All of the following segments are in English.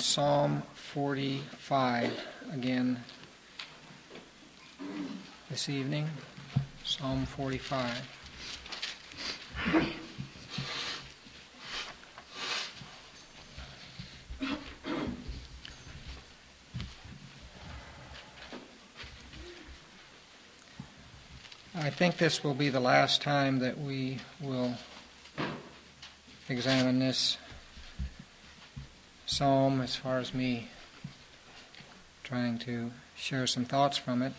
Psalm 45 again this evening. Psalm 45. I think this will be the last time that we will examine this psalm as far as me trying to share some thoughts from it.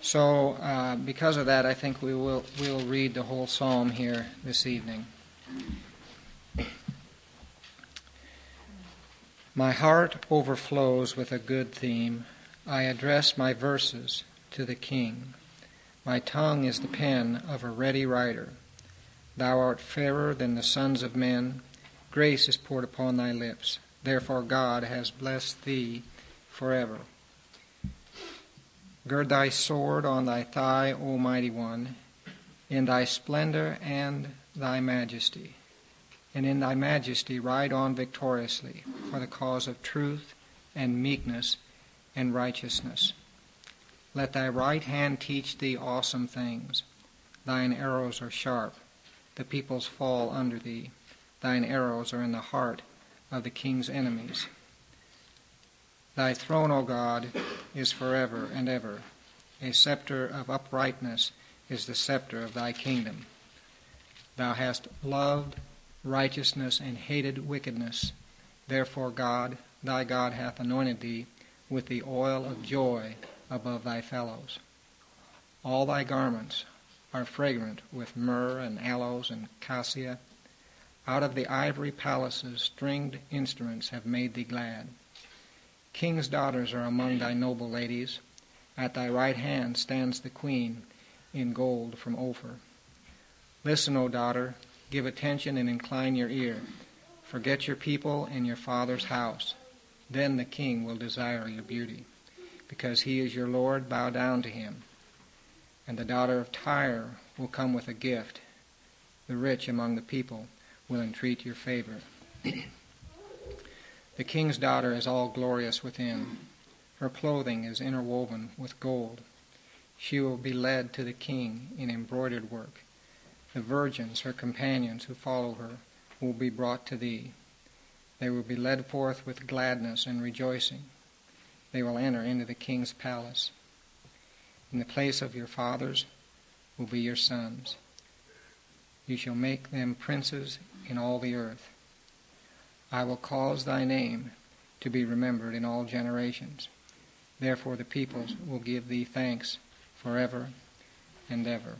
So, uh, because of that, I think we will we'll read the whole psalm here this evening. My heart overflows with a good theme. I address my verses to the King. My tongue is the pen of a ready writer. Thou art fairer than the sons of men. Grace is poured upon thy lips. Therefore God has blessed thee forever. Gird thy sword on thy thigh, O mighty one, in thy splendor and thy majesty. And in thy majesty ride on victoriously for the cause of truth and meekness and righteousness. Let thy right hand teach thee awesome things. Thine arrows are sharp. The peoples fall under thee. Thine arrows are in the heart of the king's enemies. Thy throne, O God, is forever and ever. A scepter of uprightness is the scepter of thy kingdom. Thou hast loved righteousness and hated wickedness. Therefore, God, thy God, hath anointed thee with the oil of joy above thy fellows. All thy garments are fragrant with myrrh and aloes and cassia. Out of the ivory palaces, stringed instruments have made thee glad. King's daughters are among thy noble ladies. At thy right hand stands the queen in gold from Ophir. Listen, O daughter, give attention and incline your ear. Forget your people and your father's house. Then the king will desire your beauty. Because he is your Lord, bow down to him. And the daughter of Tyre will come with a gift. The rich among the people will entreat your favor. the king's daughter is all glorious within. Her clothing is interwoven with gold. She will be led to the king in embroidered work. The virgins, her companions who follow her, will be brought to thee. They will be led forth with gladness and rejoicing. They will enter into the king's palace. In the place of your fathers will be your sons. You shall make them princes in all the earth. I will cause thy name to be remembered in all generations. Therefore the peoples will give thee thanks forever and ever.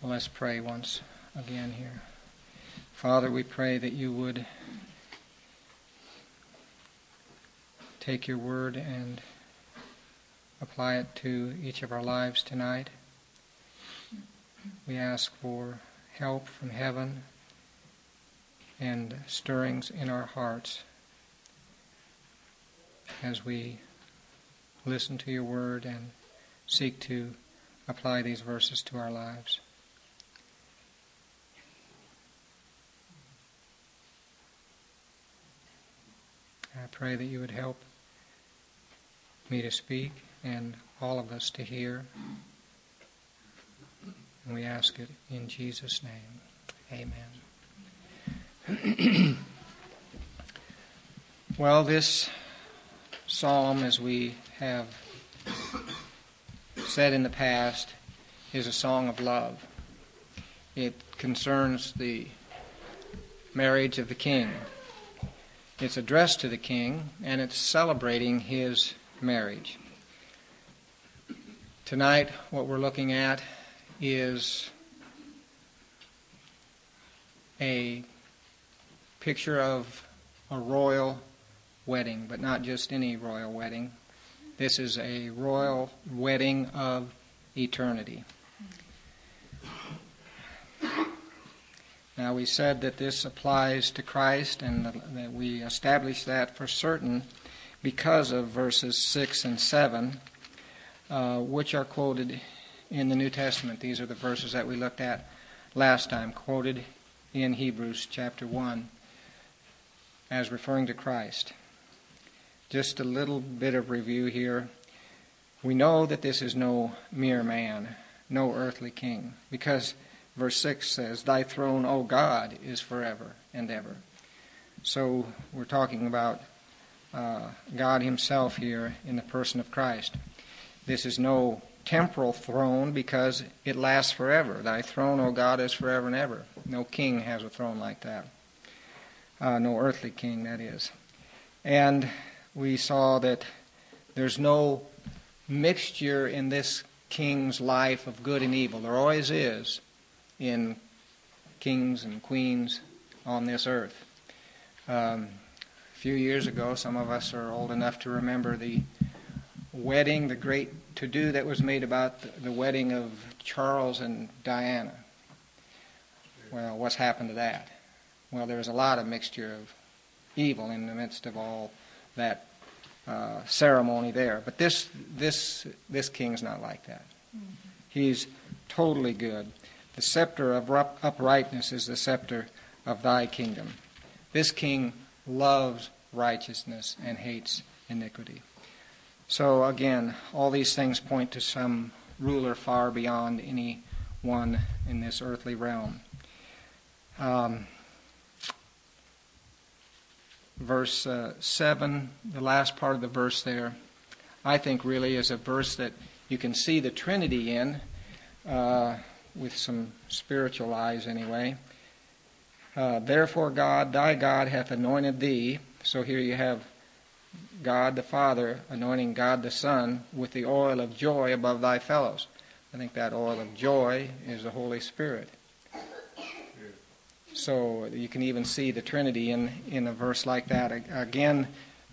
Well, let's pray once again here. Father, we pray that you would take your word and apply it to each of our lives tonight. We ask for help from heaven and stirrings in our hearts as we listen to your word and seek to apply these verses to our lives. I pray that you would help me to speak and all of us to hear. And we ask it in Jesus' name. Amen. well, this psalm, as we have said in the past, is a song of love. It concerns the marriage of the king. It's addressed to the king, and it's celebrating his marriage. Tonight, what we're looking at is a picture of a royal wedding, but not just any royal wedding. This is a royal wedding of eternity. Now, we said that this applies to Christ, and that we established that for certain because of verses 6 and 7, uh, which are quoted in the New Testament. These are the verses that we looked at last time, quoted in Hebrews chapter 1. as referring to Christ. Just a little bit of review here. We know that this is no mere man, no earthly king, because verse 6 says, Thy throne, O God, is forever and ever. So we're talking about uh, God Himself here in the person of Christ. This is no temporal throne because it lasts forever. Thy throne, O God, is forever and ever. No king has a throne like that. Uh, no earthly king, that is. And we saw that there's no mixture in this king's life of good and evil. There always is in kings and queens on this earth. Um, a few years ago, some of us are old enough to remember the wedding, the great to do that was made about the, the wedding of Charles and Diana. Well, what's happened to that? Well, there was a lot of mixture of evil in the midst of all that uh, ceremony there. But this this this king's not like that. Mm-hmm. He's totally good. The scepter of uprightness is the scepter of thy kingdom. This king loves righteousness and hates iniquity. So again, all these things point to some ruler far beyond any one in this earthly realm. Um, verse uh, 7, the last part of the verse there, I think really is a verse that you can see the Trinity in, uh, with some spiritual eyes anyway. Uh, Therefore, God, thy God, hath anointed thee. So here you have God the Father anointing God the Son with the oil of joy above thy fellows. I think that oil of joy is the Holy Spirit. So you can even see the Trinity in, in a verse like that. Again,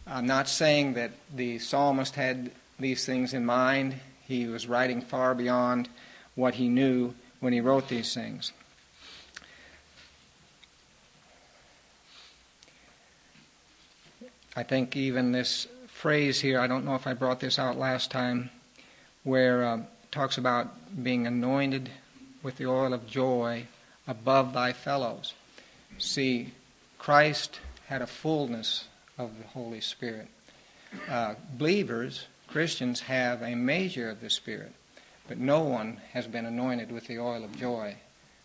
I'm not saying that the psalmist had these things in mind. He was writing far beyond what he knew when he wrote these things. I think even this phrase here, I don't know if I brought this out last time, where uh, talks about being anointed with the oil of joy above thy fellows. See, Christ had a fullness of the Holy Spirit. Uh, believers, Christians, have a measure of the Spirit, but no one has been anointed with the oil of joy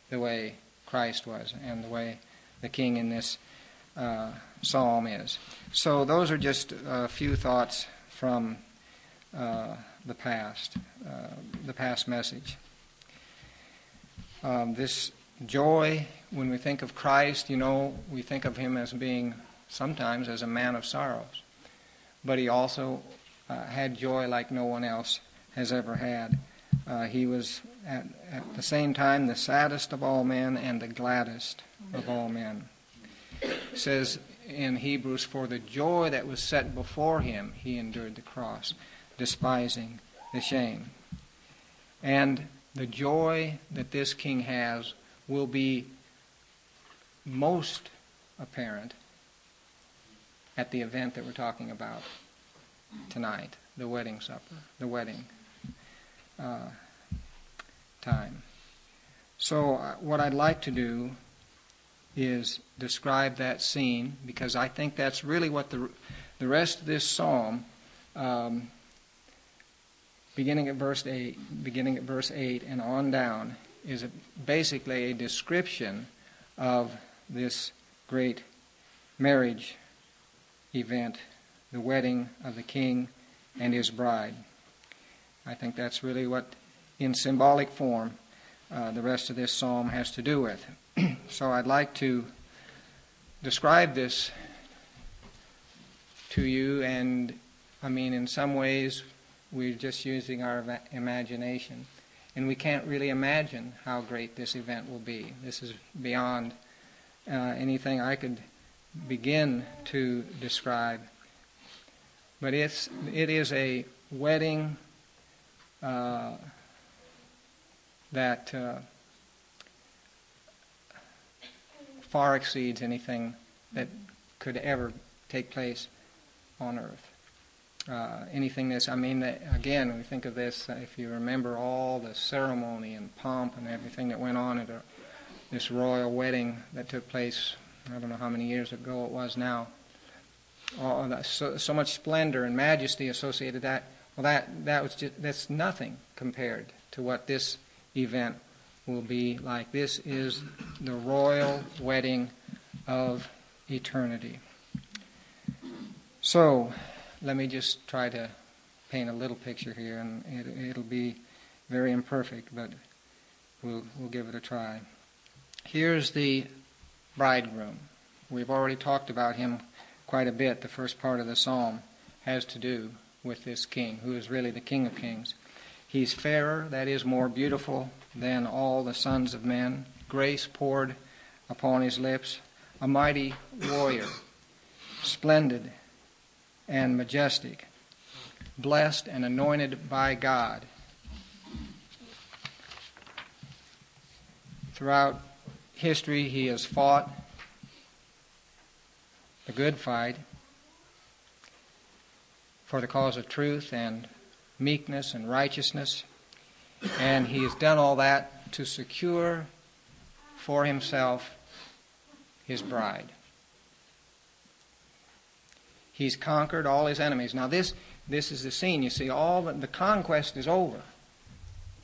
the way Christ was and the way the King in this uh, psalm is. So, those are just a few thoughts from uh, the past, uh, the past message. Um, this joy, when we think of Christ, you know, we think of him as being sometimes as a man of sorrows. But he also uh, had joy like no one else has ever had. Uh, he was at, at the same time the saddest of all men and the gladdest of all men. It says in Hebrews, For the joy that was set before him, he endured the cross, despising the shame. And the joy that this king has will be most apparent at the event that we're talking about tonight the wedding supper, the wedding uh, time. So, uh, what I'd like to do is describe that scene because I think that's really what the, the rest of this psalm, um, beginning at verse 8, beginning at verse 8 and on down, is a, basically a description of this great marriage event, the wedding of the king and his bride. I think that's really what, in symbolic form, uh, the rest of this psalm has to do with. so I'd like to describe this to you, and I mean, in some ways, we're just using our imagination. And we can't really imagine how great this event will be. This is beyond uh, anything I could begin to describe. But it's, it is a wedding uh, that uh, far exceeds anything that could ever take place on earth. Uh, anything that's, I mean, that, again, we think of this, uh, if you remember all the ceremony and pomp and everything that went on at a, this royal wedding that took place, I don't know how many years ago it was now, all that, so, so much splendor and majesty associated that. Well, that that was just that's nothing compared to what this event will be like. This is the royal wedding of eternity. So, let me just try to paint a little picture here, and it, will be very imperfect, but we'll, we'll give it a try. Here's the bridegroom. We've already talked about him quite a bit. The first part of the psalm has to do with this king, who is really the King of Kings. He's fairer, that is, more beautiful than all the sons of men, grace poured upon his lips, a mighty warrior, splendid and majestic, blessed and anointed by God. Throughout history, he has fought the good fight for the cause of truth and meekness and righteousness. And he has done all that to secure for himself his bride. He's conquered all his enemies. Now this this is the scene. You see, all the, the conquest is over.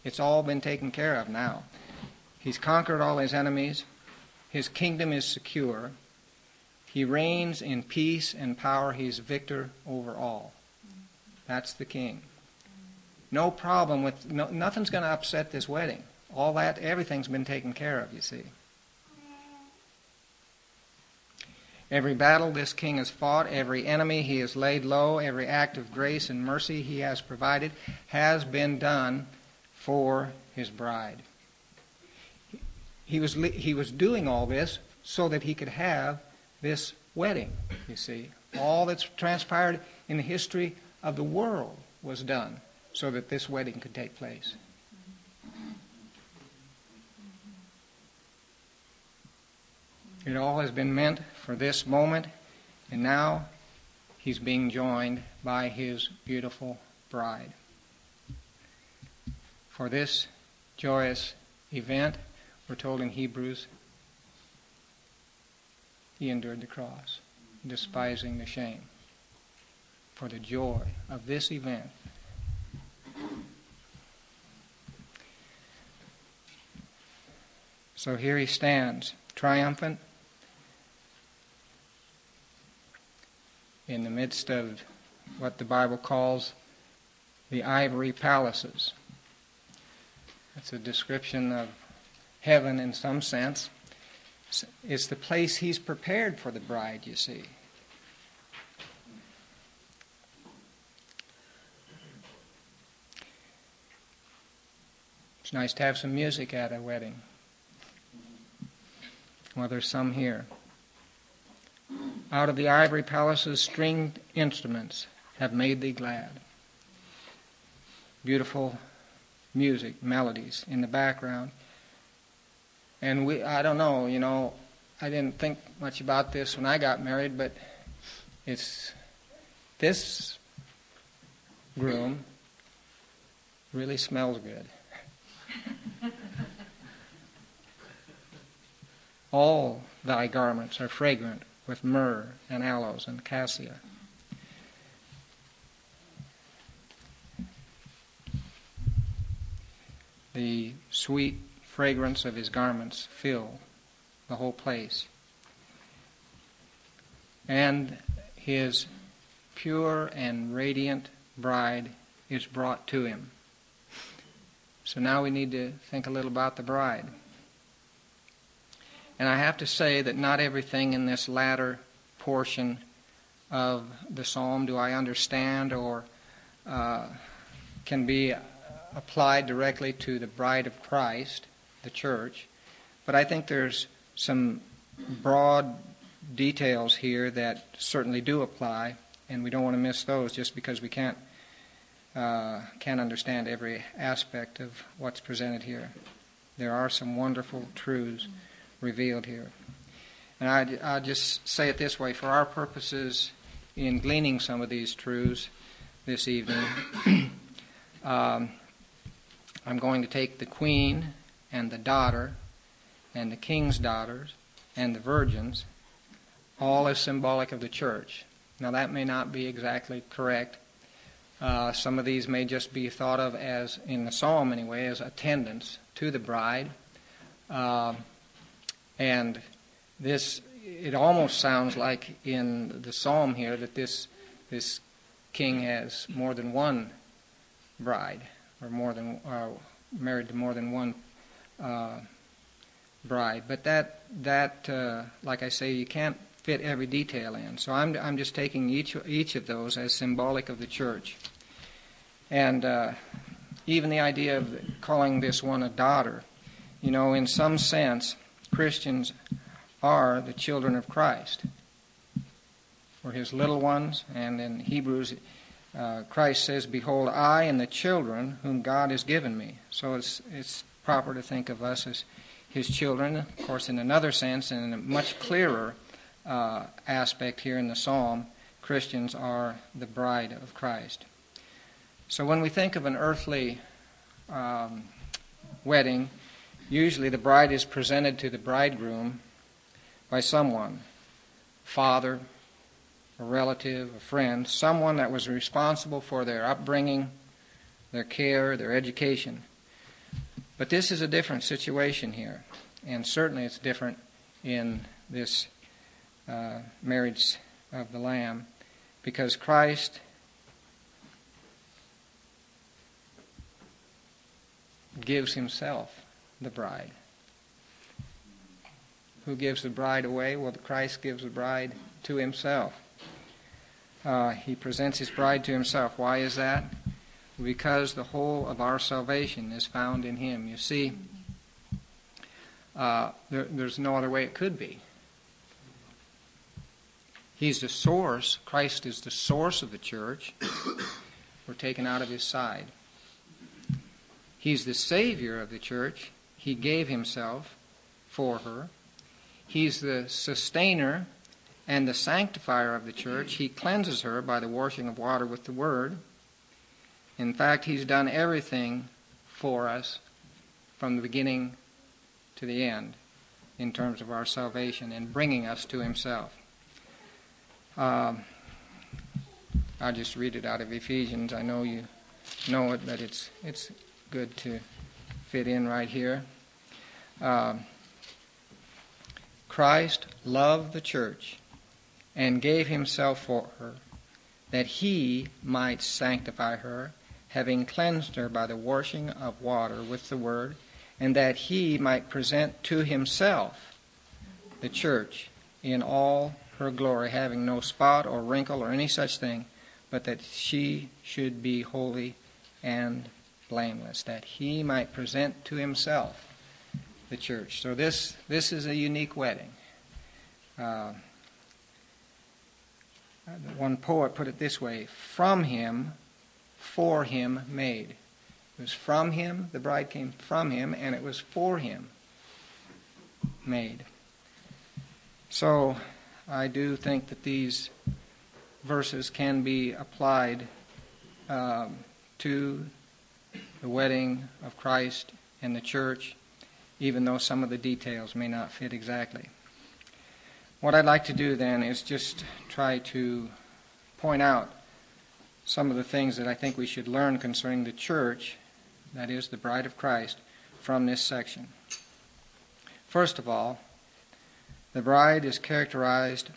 It's all been taken care of now. He's conquered all his enemies. His kingdom is secure. He reigns in peace and power. He's victor over all. That's the king. No problem with, no, nothing's going to upset this wedding. All that, everything's been taken care of, you see. Every battle this king has fought, every enemy he has laid low, every act of grace and mercy he has provided has been done for his bride. He was, he was doing all this so that he could have this wedding, you see. All that's transpired in the history of the world was done so that this wedding could take place. It all has been meant for this moment, and now he's being joined by his beautiful bride. For this joyous event, we're told in Hebrews, he endured the cross, despising the shame. For the joy of this event, So here he stands, triumphant, in the midst of what the Bible calls the ivory palaces. It's a description of heaven in some sense. It's the place he's prepared for the bride, you see. It's nice to have some music at a wedding. Well, there's some here. Out of the ivory palaces, stringed instruments have made thee glad. Beautiful music, melodies in the background. And we, I don't know, you know, I didn't think much about this when I got married, but it's this groom really smells good. All thy garments are fragrant with myrrh and aloes and cassia. The sweet fragrance of his garments fill the whole place. And his pure and radiant bride is brought to him. So now we need to think a little about the bride. And I have to say that not everything in this latter portion of the psalm do I understand or uh, can be applied directly to the bride of Christ, the church. But I think there's some broad details here that certainly do apply, and we don't want to miss those just because we can't uh, can't understand every aspect of what's presented here. There are some wonderful truths revealed here. And I, I just say it this way for our purposes in gleaning some of these truths this evening, um, I'm going to take the queen and the daughter and the king's daughters and the virgins, all as symbolic of the church. Now, that may not be exactly correct. Uh, some of these may just be thought of as, in the psalm anyway, as attendants to the bride. Uh, and this, it almost sounds like in the psalm here that this, this king has more than one bride, or more than, uh, married to more than one uh, bride. But that, that uh, like I say, you can't fit every detail in. So I'm, I'm just taking each, each of those as symbolic of the church. And uh, even the idea of calling this one a daughter, you know, in some sense, Christians are the children of Christ. We're his little ones, and in Hebrews, uh, Christ says, Behold, I and the children whom God has given me. So it's, it's proper to think of us as his children, of course, in another sense, and in a much clearer uh, aspect here in the psalm, Christians are the bride of Christ. So when we think of an earthly um, wedding, usually the bride is presented to the bridegroom by someone father, a relative, a friend, someone that was responsible for their upbringing, their care, their education. But this is a different situation here, and certainly it's different in this uh, marriage of the Lamb because Christ gives himself the bride. Who gives the bride away? Well, Christ gives the bride to himself. Uh, he presents his bride to himself. Why is that? Because the whole of our salvation is found in him. You see, uh, there, there's no other way it could be. He's the source. Christ is the source of the church. We're taken out of his side. He's the Savior of the church. He gave himself for her. He's the sustainer and the sanctifier of the church. He cleanses her by the washing of water with the Word. In fact, He's done everything for us from the beginning to the end in terms of our salvation and bringing us to Himself. Um, I'll just read it out of Ephesians. I know you know it, but it's it's good to fit in right here. Um, Christ loved the church and gave himself for her, that he might sanctify her, having cleansed her by the washing of water with the word, and that he might present to himself the church in all her glory, having no spot or wrinkle or any such thing, but that she should be holy and blameless, that he might present to himself the church. So this this is a unique wedding. Uh, one poet put it this way: "From him, for him made." It was from him. The bride came from him, and it was for him made. So I do think that these verses can be applied um, to the wedding of Christ and the church, even though some of the details may not fit exactly. What I'd like to do then is just try to point out some of the things that I think we should learn concerning the church, that is, the bride of Christ, from this section. First of all, the bride is characterized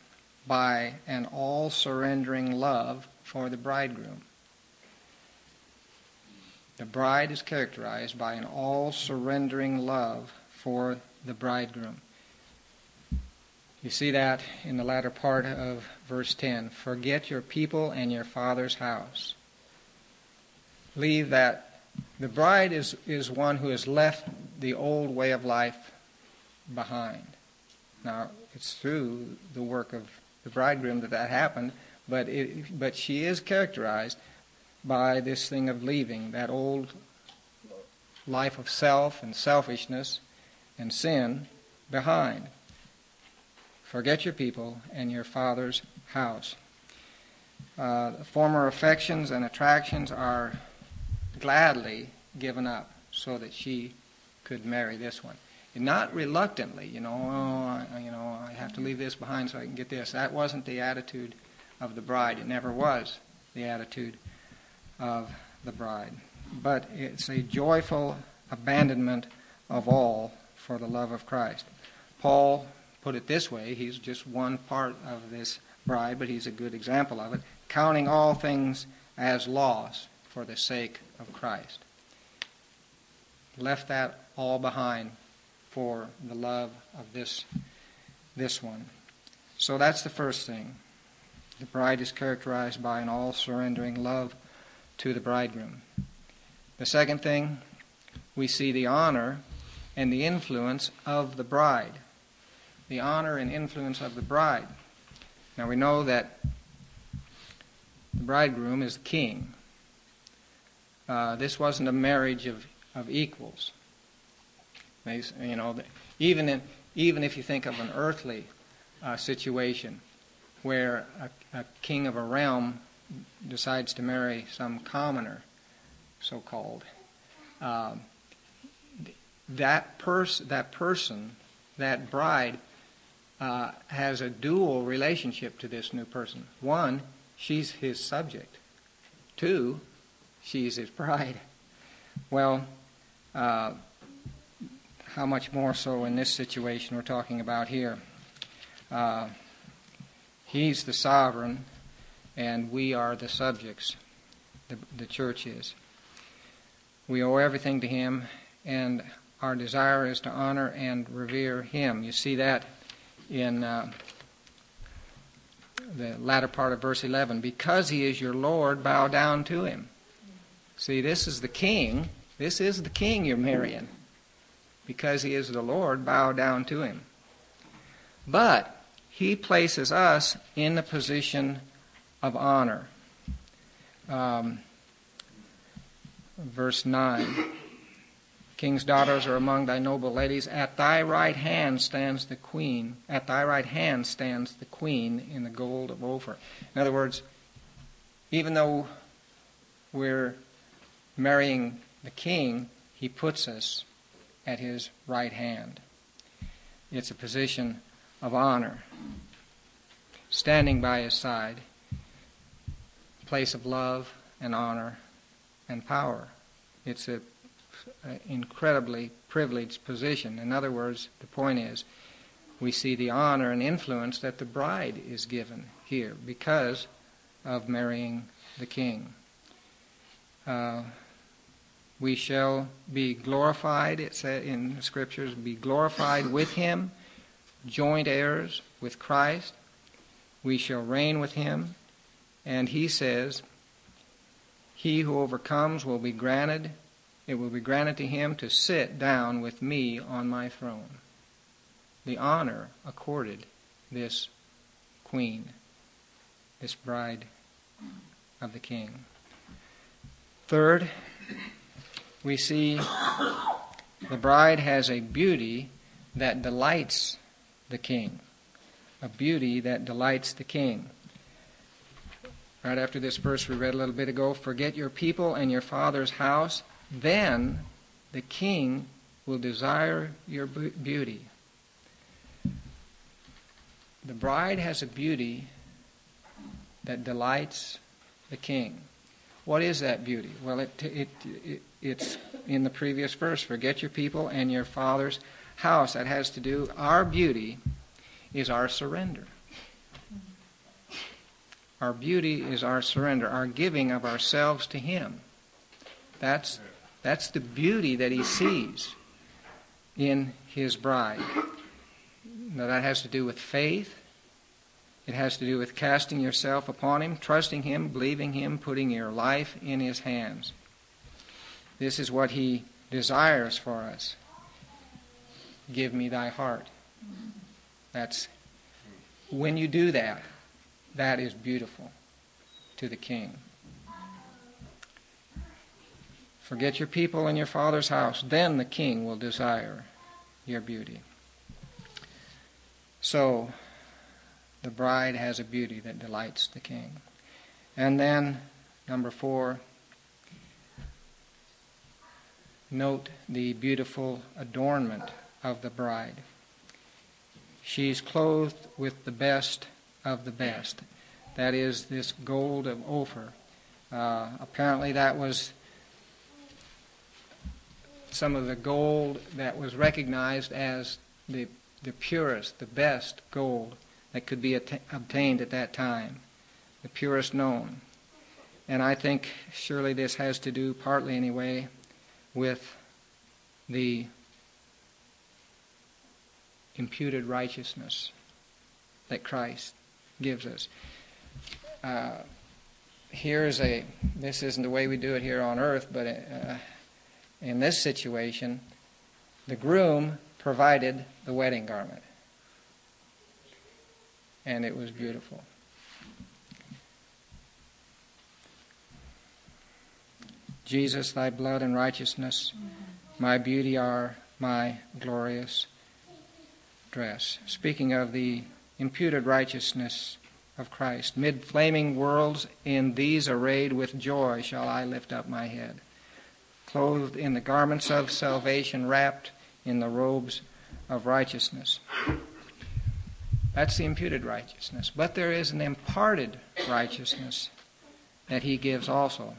by an all surrendering love for the bridegroom. The bride is characterized by an all surrendering love for the bridegroom. You see that in the latter part of verse 10. Forget your people and your father's house. Leave that. The bride is, is one who has left the old way of life behind. Now, it's through the work of the bridegroom that that happened, but, it, but she is characterized by this thing of leaving that old life of self and selfishness and sin behind. Forget your people and your father's house. Uh, former affections and attractions are gladly given up so that she could marry this one And not reluctantly, you know, oh, you know, I have to leave this behind so I can get this. That wasn't the attitude of the bride. It never was the attitude of the bride. But it's a joyful abandonment of all for the love of Christ. Paul put it this way he's just one part of this bride, but he's a good example of it counting all things as loss for the sake of Christ. Left that all behind for the love of this, this one. So that's the first thing. The bride is characterized by an all surrendering love to the bridegroom. The second thing, we see the honor and the influence of the bride. The honor and influence of the bride. Now we know that the bridegroom is king. Uh, this wasn't a marriage of, of equals. You know, even in, even if you think of an earthly uh, situation where a, a king of a realm decides to marry some commoner, so called, um, that, pers- that person, that bride, uh, has a dual relationship to this new person. One, she's his subject. Two, she's his bride. Well, uh, how much more so in this situation we're talking about here? Uh, he's the sovereign, and we are the subjects. The, the church is. We owe everything to him, and our desire is to honor and revere him. You see that in uh, the latter part of verse 11. Because he is your Lord, bow down to him. See, this is the king. This is the king you're marrying. Because he is the Lord, bow down to him. But he places us in the position of honor. Um, verse 9 King's daughters are among thy noble ladies. At thy right hand stands the queen. At thy right hand stands the queen in the gold of Ophir. In other words, even though we're marrying the king, he puts us at his right hand. It's a position of honor. Standing by his side, place of love and honor and power. It's an incredibly privileged position. In other words, the point is, we see the honor and influence that the bride is given here because of marrying the king. Uh, we shall be glorified, it said in the scriptures, be glorified with him, joint heirs with Christ. We shall reign with him. And he says, He who overcomes will be granted it will be granted to him to sit down with me on my throne. The honor accorded this queen, this bride of the king. Third, we see the bride has a beauty that delights the king. A beauty that delights the king. Right after this verse we read a little bit ago forget your people and your father's house then the king will desire your beauty. The bride has a beauty that delights the king. What is that beauty? Well, it, it, it, it's in the previous verse forget your people and your father's house. That has to do, our beauty is our surrender. Our beauty is our surrender, our giving of ourselves to Him. That's that's the beauty that he sees in his bride. Now, that has to do with faith. It has to do with casting yourself upon him, trusting him, believing him, putting your life in his hands. This is what he desires for us. Give me thy heart. That's when you do that, that is beautiful to the king. Forget your people and your father's house, then the king will desire your beauty. So, the bride has a beauty that delights the king. And then, number four, note the beautiful adornment of the bride. She's clothed with the best of the best. that is, this gold of Ophir. Uh, apparently, that was some of the gold that was recognized as the, the purest, the best gold that could be at- obtained at that time, the purest known. And I think surely this has to do, partly anyway, with the imputed righteousness that Christ gives us. Uh, here's a, this isn't the way we do it here on earth, but uh, in this situation, the groom provided the wedding garment. And it was beautiful. Jesus, thy blood and righteousness, my beauty are my glorious dress. Speaking of the imputed righteousness of Christ, mid flaming worlds, in these arrayed with joy shall I lift up my head clothed in the garments of salvation, wrapped in the robes of righteousness. That's the imputed righteousness. But there is an imparted righteousness that he gives also.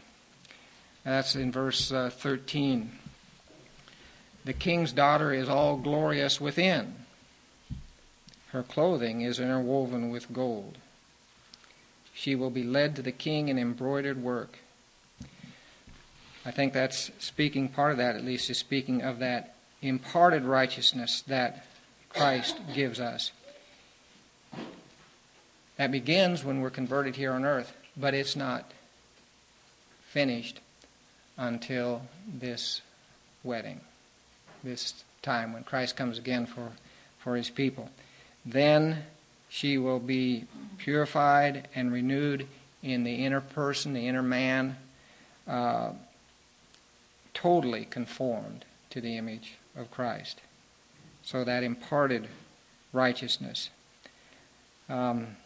That's in verse uh, 13. The king's daughter is all glorious within. Her clothing is interwoven with gold. She will be led to the king in embroidered work. I think that's speaking, part of that at least, is speaking of that imparted righteousness that Christ gives us. That begins when we're converted here on earth, but it's not finished until this wedding, this time when Christ comes again for, for his people. Then she will be purified and renewed in the inner person, the inner man. Uh, totally conformed to the image of Christ. So that imparted righteousness. Um,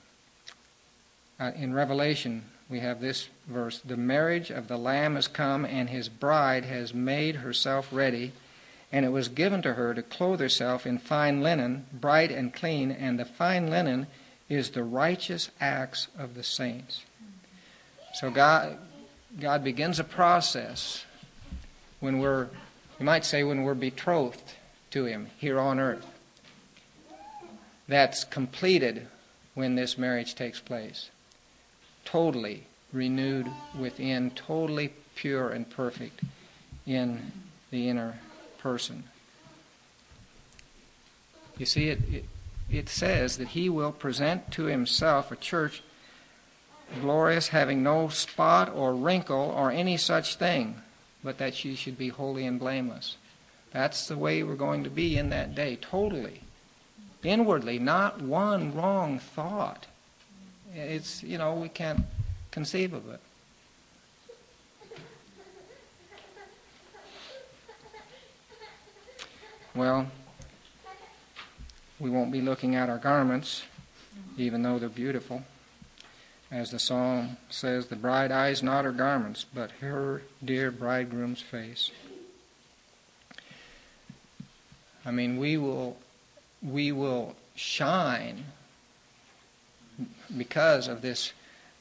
uh, in Revelation, we have this verse The marriage of the Lamb has come, and his bride has made herself ready. And it was given to her to clothe herself in fine linen, bright and clean, and the fine linen is the righteous acts of the saints. So God, God begins a process when we're, you might say, when we're betrothed to Him here on earth. That's completed when this marriage takes place. Totally renewed within, totally pure and perfect in the inner person. You see, it, it, it, says that he will present to himself a church glorious, having no spot or wrinkle or any such thing, but that she should be holy and blameless. That's the way we're going to be in that day, totally. Inwardly, not one wrong thought. It's, you know, we can't conceive of it. Well, we won't be looking at our garments, even though they're beautiful. As the psalm says, the bride eyes not her garments, but her dear bridegroom's face. I mean, we will, we will shine because of this,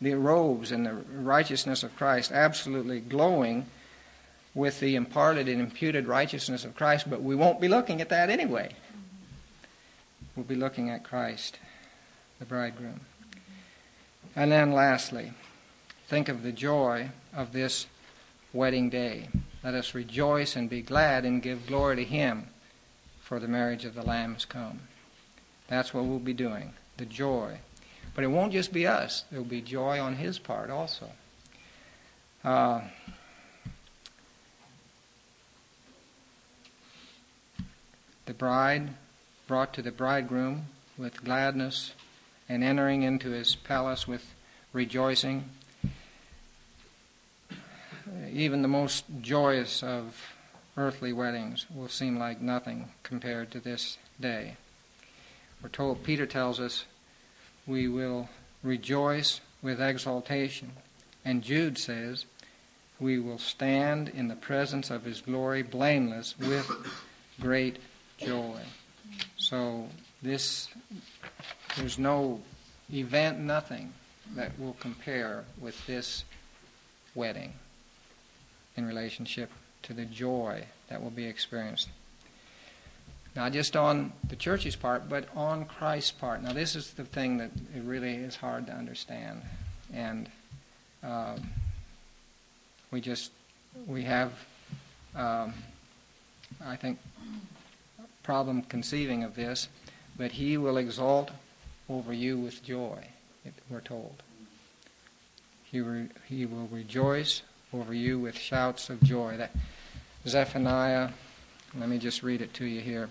the robes and the righteousness of Christ, absolutely glowing with the imparted and imputed righteousness of Christ, but we won't be looking at that anyway. We'll be looking at Christ, the bridegroom. And then lastly, think of the joy of this wedding day. Let us rejoice and be glad and give glory to Him, for the marriage of the Lamb has come. That's what we'll be doing, the joy. But it won't just be us, there will be joy on His part also. Uh, the bride brought to the bridegroom with gladness and entering into his palace with rejoicing. Even the most joyous of earthly weddings will seem like nothing compared to this day. We're told, Peter tells us, we will rejoice with exultation. And Jude says, we will stand in the presence of his glory blameless with great joy. So this there's no event, nothing that will compare with this wedding in relationship to the joy that will be experienced. Not just on the church's part, but on Christ's part. Now, this is the thing that it really is hard to understand. And uh, we just, we have, um, I think, problem conceiving of this, but he will exalt over you with joy, we're told. He, re, he will rejoice over you with shouts of joy. That Zephaniah, let me just read it to you here.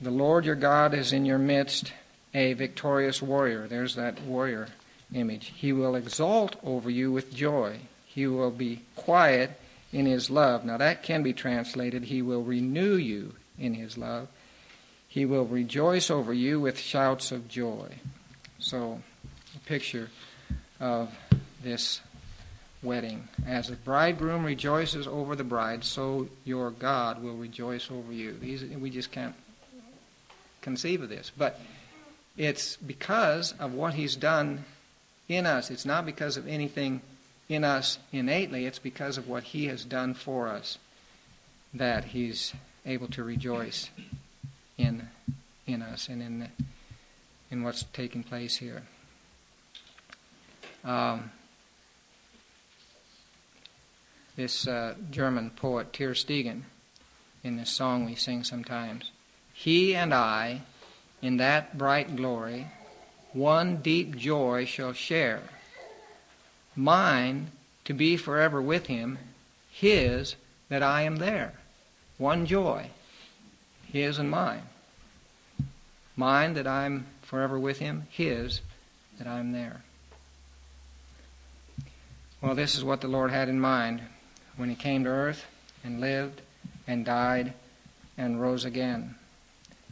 The Lord your God is in your midst, a victorious warrior. There's that warrior image. He will exalt over you with joy. He will be quiet in his love. Now that can be translated, he will renew you in his love. He will rejoice over you with shouts of joy. So, a picture of this wedding. As the bridegroom rejoices over the bride, so your God will rejoice over you. These, we just can't conceive of this. But it's because of what he's done in us. It's not because of anything in us innately, it's because of what he has done for us that he's able to rejoice in in us and in the, in what's taking place here. Um, this uh, German poet Tersteegen, in this song we sing sometimes, he and I, in that bright glory, one deep joy shall share. Mine to be forever with him, his that I am there. One joy his and mine. Mine that I'm forever with him, his that I'm there. Well, this is what the Lord had in mind when he came to earth and lived and died and rose again.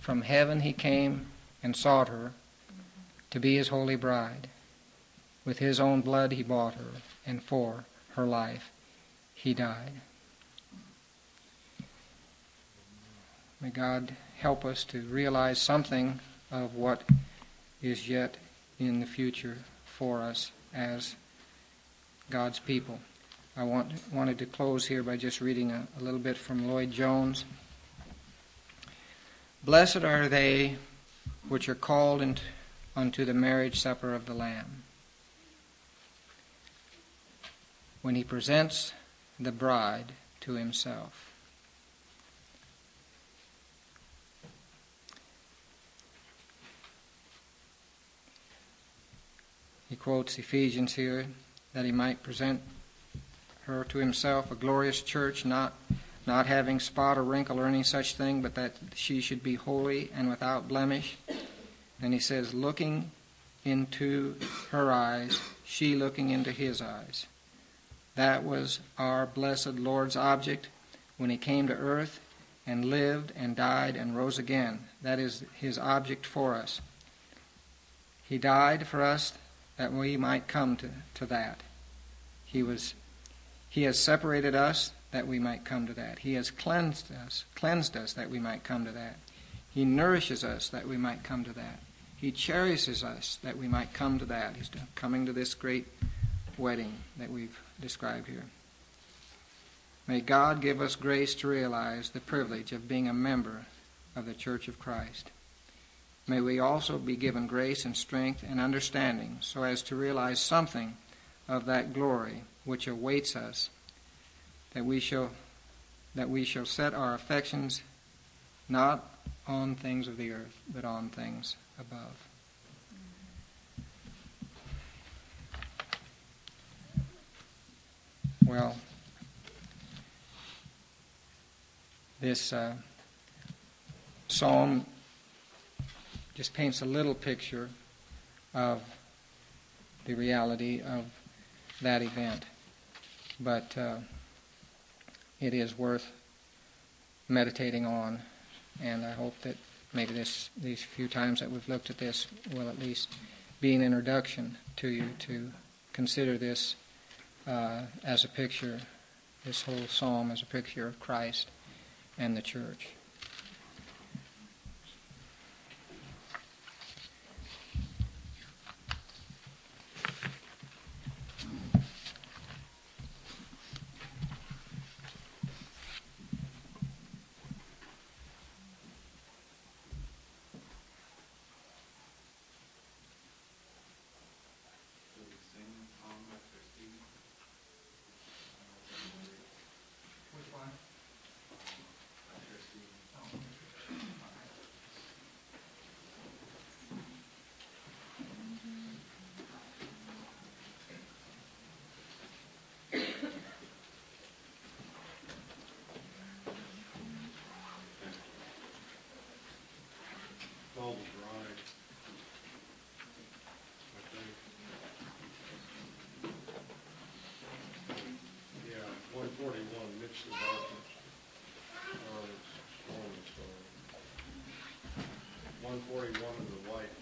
From heaven he came and sought her to be his holy bride. With his own blood he bought her, and for her life he died. May God help us to realize something of what is yet in the future for us as God's people. I want, wanted to close here by just reading a, a little bit from Lloyd Jones. Blessed are they which are called into, unto the marriage supper of the Lamb. When he presents the bride to himself. He quotes Ephesians here that he might present her to himself a glorious church, not not having spot or wrinkle or any such thing, but that she should be holy and without blemish. And he says, looking into her eyes, she looking into his eyes. That was our blessed Lord's object when he came to earth and lived and died and rose again. That is his object for us. He died for us that we might come to, to that. He was He has separated us that we might come to that. He has cleansed us, cleansed us that we might come to that. He nourishes us that we might come to that. He cherishes us that we might come to that. He's coming to this great wedding that we've described here. May God give us grace to realize the privilege of being a member of the Church of Christ. May we also be given grace and strength and understanding so as to realize something of that glory which awaits us, that we shall, that we shall set our affections not on things of the earth, but on things above. Well, this uh, psalm just paints a little picture of the reality of that event. But uh, it is worth meditating on, and I hope that maybe this these few times that we've looked at this will at least be an introduction to you to consider this uh, as a picture, this whole psalm as a picture of Christ and the church. This is Barton's. Um, Coleman's story. One forty-one of the white.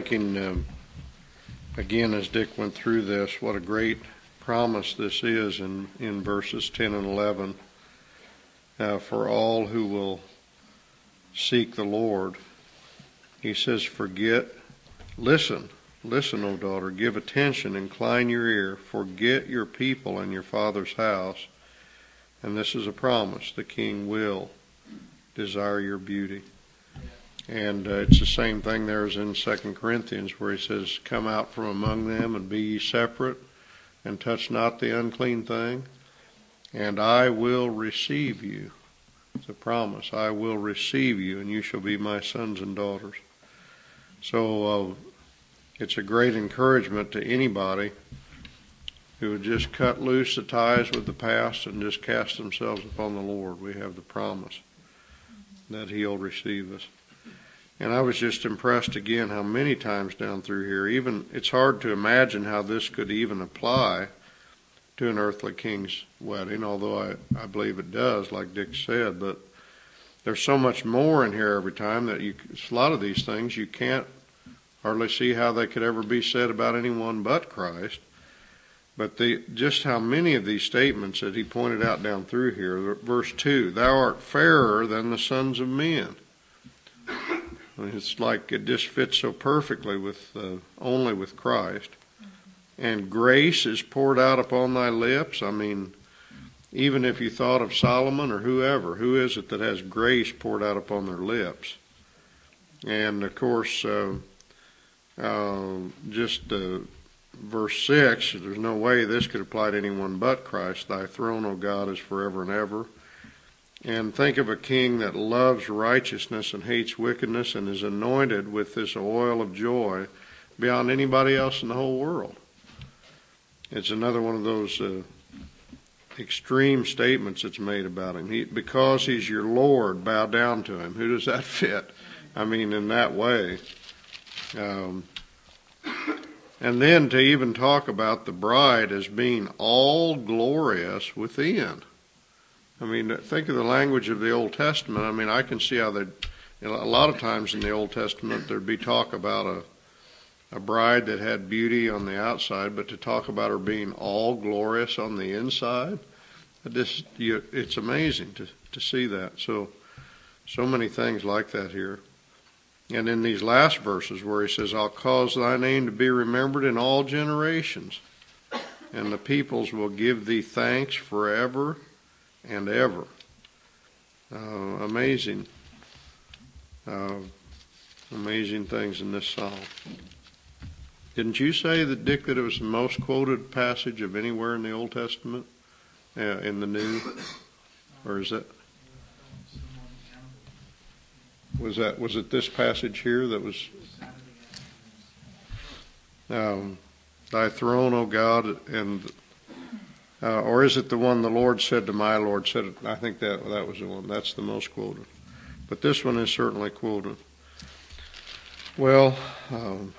Thinking, um, again, as Dick went through this, what a great promise this is in, in verses 10 and 11. Uh, for all who will seek the Lord, he says, forget, listen, listen, O daughter, give attention, incline your ear, forget your people and your father's house. And this is a promise the king will desire your beauty. And uh, it's the same thing there as in Second Corinthians, where he says, Come out from among them and be ye separate, and touch not the unclean thing, and I will receive you. It's a promise. I will receive you, and you shall be my sons and daughters. So uh, it's a great encouragement to anybody who would just cut loose the ties with the past and just cast themselves upon the Lord. We have the promise that He'll receive us. And I was just impressed again how many times down through here, even it's hard to imagine how this could even apply to an earthly king's wedding, although I, I believe it does, like Dick said. But there's so much more in here every time that you, a lot of these things you can't hardly see how they could ever be said about anyone but Christ. But the, just how many of these statements that he pointed out down through here, verse 2, thou art fairer than the sons of men. I mean, it's like it just fits so perfectly with uh, only with Christ. And grace is poured out upon thy lips. I mean, even if you thought of Solomon or whoever, who is it that has grace poured out upon their lips? And of course, uh, uh, just uh, verse 6 there's no way this could apply to anyone but Christ. Thy throne, O God, is forever and ever. And think of a king that loves righteousness and hates wickedness and is anointed with this oil of joy beyond anybody else in the whole world. It's another one of those uh, extreme statements that's made about him. He, because he's your Lord, bow down to him. Who does that fit? I mean, in that way. Um, and then to even talk about the bride as being all glorious within. I mean, think of the language of the Old Testament. I mean, I can see how they, a lot of times in the Old Testament, there'd be talk about a, a bride that had beauty on the outside, but to talk about her being all glorious on the inside, just, you, it's amazing to, to see that. So, so many things like that here. And in these last verses where he says, I'll cause thy name to be remembered in all generations, and the peoples will give thee thanks forever and ever. Uh, amazing, uh, amazing things in this psalm. Didn't you say that Dick that it was the most quoted passage of anywhere in the Old Testament, uh, in the New, or is that? Was that was it this passage here that was? Um, Thy throne, O God, and uh, or is it the one the Lord said to my Lord? Said I think that that was the one. That's the most quoted, but this one is certainly quoted. Well, um,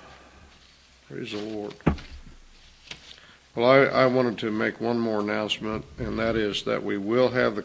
praise the Lord. Well, I, I wanted to make one more announcement, and that is that we will have the